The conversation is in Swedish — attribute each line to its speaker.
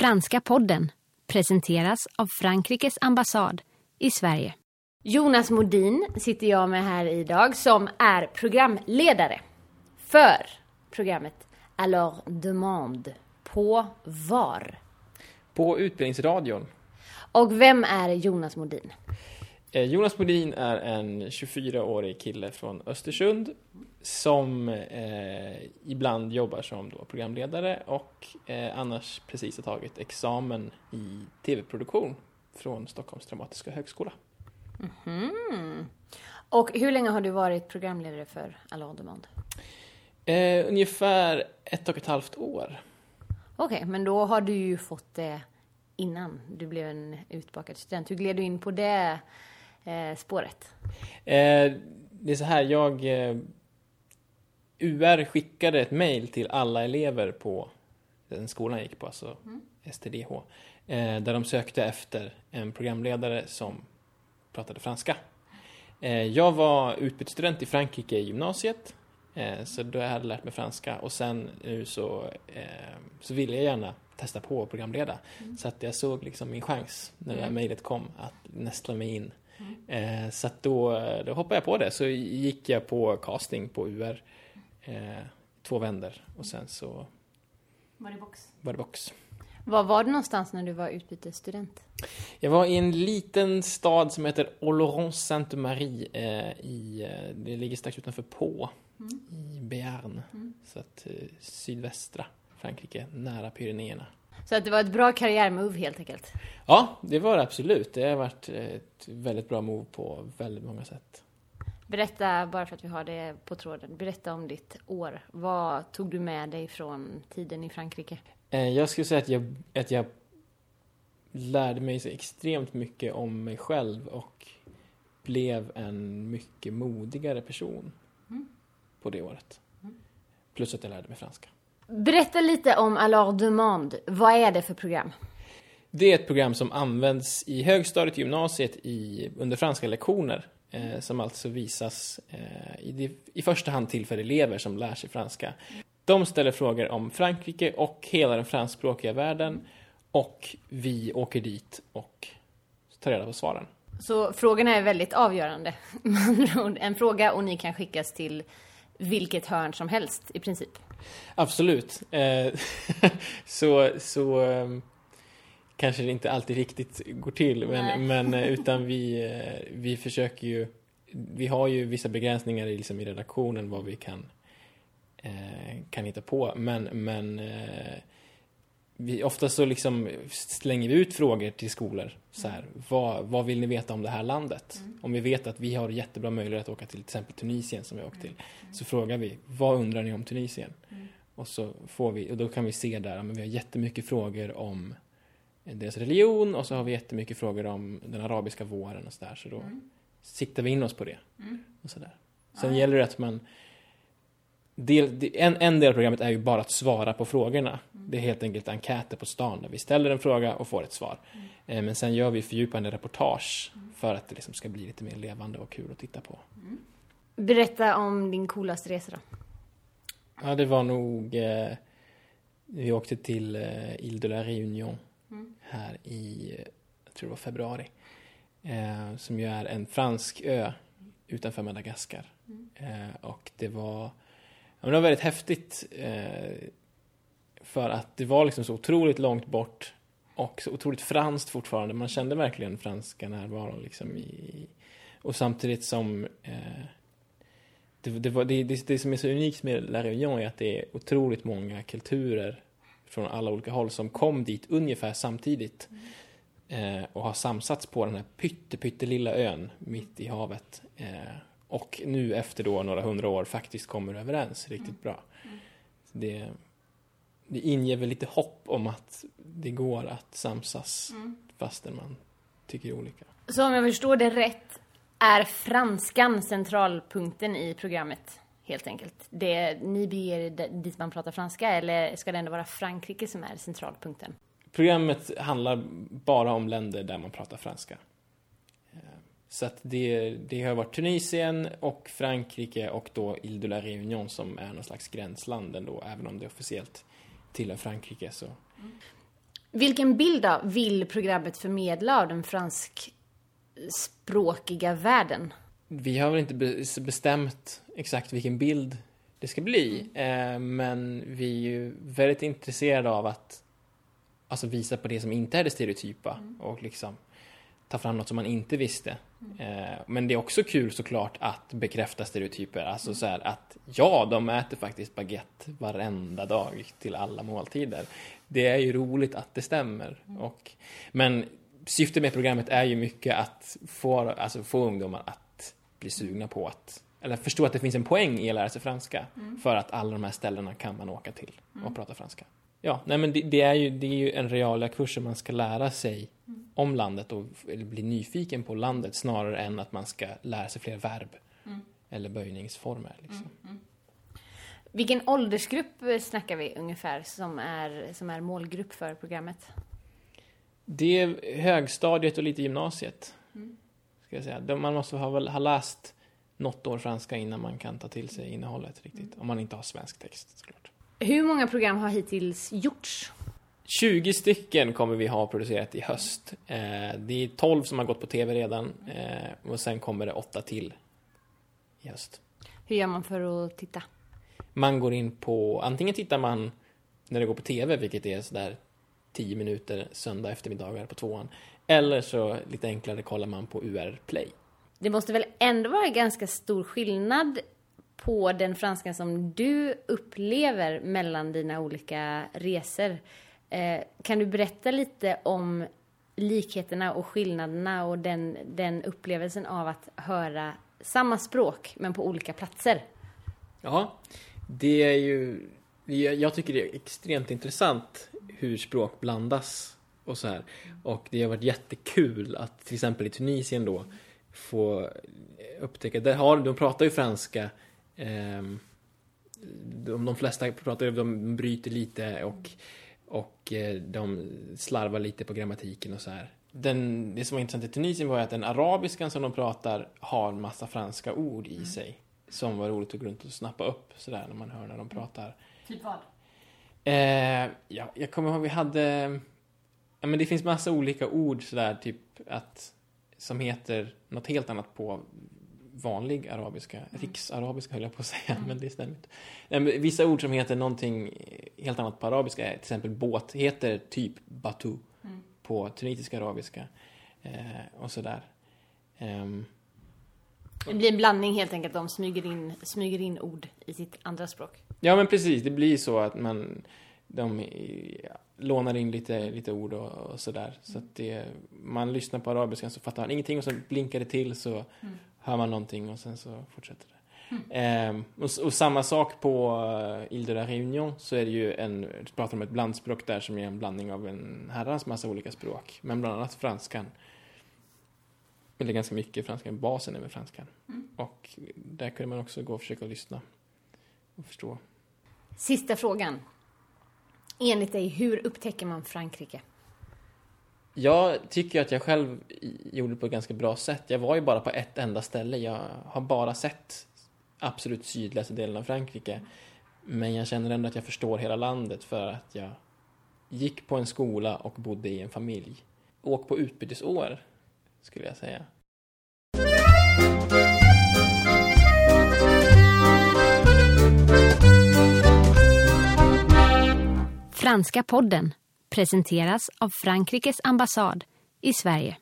Speaker 1: Franska podden presenteras av Frankrikes ambassad i Sverige. Jonas Modin sitter jag med här idag som är programledare för programmet Alors Demande på VAR.
Speaker 2: På Utbildningsradion.
Speaker 1: Och vem är Jonas Modin?
Speaker 2: Eh, Jonas Modin är en 24-årig kille från Östersund som eh, ibland jobbar som då programledare och eh, annars precis har tagit examen i tv-produktion från Stockholms dramatiska högskola.
Speaker 1: Mm. Och hur länge har du varit programledare för Allons Demande?
Speaker 2: Eh, ungefär ett och ett halvt år.
Speaker 1: Okej, okay, men då har du ju fått det innan du blev en utbakad student. Hur gled du in på det eh, spåret?
Speaker 2: Eh, det är så här, jag eh, UR skickade ett mail till alla elever på den skolan jag gick på, alltså mm. STDH, eh, där de sökte efter en programledare som pratade franska. Eh, jag var utbytesstudent i Frankrike i gymnasiet, eh, så då jag hade lärt mig franska och sen nu så, så ville jag gärna testa på att programleda. Mm. Så att jag såg liksom min chans när det här mm. mejlet kom att nästla mig in. Mm. Så att då, då hoppade jag på det, så gick jag på casting på UR eh, två vänder och sen så
Speaker 1: var det box.
Speaker 2: Var det box.
Speaker 1: Var var du någonstans när du var utbytesstudent?
Speaker 2: Jag var i en liten stad som heter Oloron-Sainte-Marie. Eh, i, eh, det ligger strax utanför Pau mm. i Béarn. Mm. Så att eh, sydvästra Frankrike, nära Pyrenéerna.
Speaker 1: Så att det var ett bra karriärmove helt enkelt?
Speaker 2: Ja, det var det absolut. Det har varit ett väldigt bra move på väldigt många sätt.
Speaker 1: Berätta, bara för att vi har det på tråden, berätta om ditt år. Vad tog du med dig från tiden i Frankrike?
Speaker 2: Eh, jag skulle säga att jag, att jag lärde mig så extremt mycket om mig själv och blev en mycket modigare person mm. på det året. Mm. Plus att jag lärde mig franska.
Speaker 1: Berätta lite om Alors Demande. Vad är det för program?
Speaker 2: Det är ett program som används i högstadiet och gymnasiet i, under franska lektioner eh, som alltså visas eh, i, i första hand till för elever som lär sig franska. De ställer frågor om Frankrike och hela den franskspråkiga världen och vi åker dit och tar reda på svaren.
Speaker 1: Så frågorna är väldigt avgörande. en fråga och ni kan skickas till vilket hörn som helst i princip.
Speaker 2: Absolut. Eh, så så ehm, kanske det inte alltid riktigt går till. Men, men eh, utan vi, eh, vi försöker ju, vi har ju vissa begränsningar i, liksom, i redaktionen vad vi kan, eh, kan hitta på. Men, men eh, vi, ofta så liksom slänger vi ut frågor till skolor. Så här, mm. vad, vad vill ni veta om det här landet? Mm. Om vi vet att vi har jättebra möjlighet att åka till till exempel Tunisien som vi har åkt till. Mm. Så frågar vi, vad undrar ni om Tunisien? Mm. Och så får vi, och då kan vi se där, men vi har jättemycket frågor om deras religion och så har vi jättemycket frågor om den arabiska våren och sådär. Så då mm. siktar vi in oss på det. Mm. Och sådär. Sen ja. gäller det att man del, en, en del av programmet är ju bara att svara på frågorna. Mm. Det är helt enkelt enkäter på stan där vi ställer en fråga och får ett svar. Mm. Eh, men sen gör vi fördjupande reportage mm. för att det liksom ska bli lite mer levande och kul att titta på. Mm.
Speaker 1: Berätta om din coolaste resa då.
Speaker 2: Ja, det var nog... Eh, vi åkte till eh, Ile de la Réunion mm. här i, jag tror det var februari. Eh, som ju är en fransk ö utanför Madagaskar. Mm. Eh, och det var, ja, det var väldigt häftigt eh, för att det var liksom så otroligt långt bort och så otroligt franskt fortfarande. Man kände verkligen franska närvaron liksom i, och samtidigt som eh, det, det, var, det, det, det, som är så unikt med La Réunion är att det är otroligt många kulturer från alla olika håll som kom dit ungefär samtidigt mm. eh, och har samsats på den här pytte, pyttelilla ön mitt i havet. Eh, och nu efter då några hundra år faktiskt kommer överens riktigt mm. bra. Det, det inger väl lite hopp om att det går att samsas mm. fastän man tycker olika.
Speaker 1: Så om jag förstår det rätt är franskan centralpunkten i programmet? Helt enkelt. Det, ni beger dit man pratar franska eller ska det ändå vara Frankrike som är centralpunkten?
Speaker 2: Programmet handlar bara om länder där man pratar franska. Eh, så att det, det har varit Tunisien och Frankrike och då Ile de la Réunion som är någon slags gränsland ändå, även om det officiellt tillhör Frankrike. Så. Mm.
Speaker 1: Vilken bild då vill programmet förmedla av den franskspråkiga världen?
Speaker 2: Vi har väl inte bestämt exakt vilken bild det ska bli, eh, men vi är ju väldigt intresserade av att alltså visa på det som inte är det stereotypa mm. och liksom ta fram något som man inte visste. Mm. Men det är också kul såklart att bekräfta stereotyper. Alltså mm. så här att ja, de äter faktiskt baguette varenda dag till alla måltider. Det är ju roligt att det stämmer. Mm. Och, men syftet med programmet är ju mycket att få, alltså få ungdomar att bli sugna på att eller förstå att det finns en poäng i att lära sig franska. Mm. För att alla de här ställena kan man åka till och mm. prata franska. Ja, nej men det, det, är ju, det är ju en realia kurs som man ska lära sig mm. om landet och bli nyfiken på landet snarare än att man ska lära sig fler verb mm. eller böjningsformer. Liksom. Mm, mm.
Speaker 1: Vilken åldersgrupp snackar vi ungefär som är, som är målgrupp för programmet?
Speaker 2: Det är högstadiet och lite gymnasiet. Mm. Ska jag säga. Man måste ha, ha läst något år franska innan man kan ta till sig innehållet riktigt. Om man inte har svensk text såklart.
Speaker 1: Hur många program har hittills gjorts?
Speaker 2: 20 stycken kommer vi ha producerat i höst. Eh, det är 12 som har gått på tv redan eh, och sen kommer det 8 till i höst.
Speaker 1: Hur gör man för att titta?
Speaker 2: Man går in på, antingen tittar man när det går på tv, vilket är sådär 10 minuter söndag eftermiddagar på tvåan. Eller så lite enklare kollar man på UR Play.
Speaker 1: Det måste väl ändå vara ganska stor skillnad på den franskan som du upplever mellan dina olika resor. Eh, kan du berätta lite om likheterna och skillnaderna och den, den upplevelsen av att höra samma språk men på olika platser?
Speaker 2: Ja, det är ju... Jag tycker det är extremt intressant hur språk blandas och så här. Och det har varit jättekul att till exempel i Tunisien då få upptäcka, där har, de pratar ju franska eh, de, de flesta pratar, de bryter lite och, och eh, de slarvar lite på grammatiken och så här. Den, det som var intressant i Tunisien var att den arabiskan som de pratar har massa franska ord i mm. sig. Som var roligt att gå runt och snappa upp sådär när man hör när de pratar.
Speaker 1: Typ vad?
Speaker 2: Eh, ja, jag kommer ihåg vi hade... Ja, men det finns massa olika ord sådär, typ att... Som heter något helt annat på vanlig arabiska, mm. riksarabiska höll jag på att säga, mm. men det stämmer inte. Vissa ord som heter någonting helt annat på arabiska, till exempel båt, heter typ batu mm. på tunisiska arabiska eh, och sådär. Um,
Speaker 1: det blir en blandning helt enkelt, de smyger in, smyger in ord i sitt andra språk.
Speaker 2: Ja men precis, det blir så att man de ja, lånar in lite, lite ord och, och sådär. Så att det, man lyssnar på arabiskan så fattar man ingenting och så blinkar det till så mm hör man någonting och sen så fortsätter det. Mm. Eh, och, och, samma sak på uh, Ile de la Réunion så är det ju en, du pratar om ett blandspråk där som är en blandning av en herrans massa olika språk. Men bland annat franskan. Eller ganska mycket franskan, basen är med franskan. Mm. Och där kunde man också gå och försöka lyssna och förstå.
Speaker 1: Sista frågan. Enligt dig, hur upptäcker man Frankrike?
Speaker 2: Jag tycker att jag själv gjorde det på ett ganska bra sätt. Jag var ju bara på ett enda ställe. Jag har bara sett absolut sydligaste delen av Frankrike. Men jag känner ändå att jag förstår hela landet för att jag gick på en skola och bodde i en familj. Åk på utbytesår, skulle jag säga.
Speaker 1: Franska podden presenteras av Frankrikes ambassad i Sverige.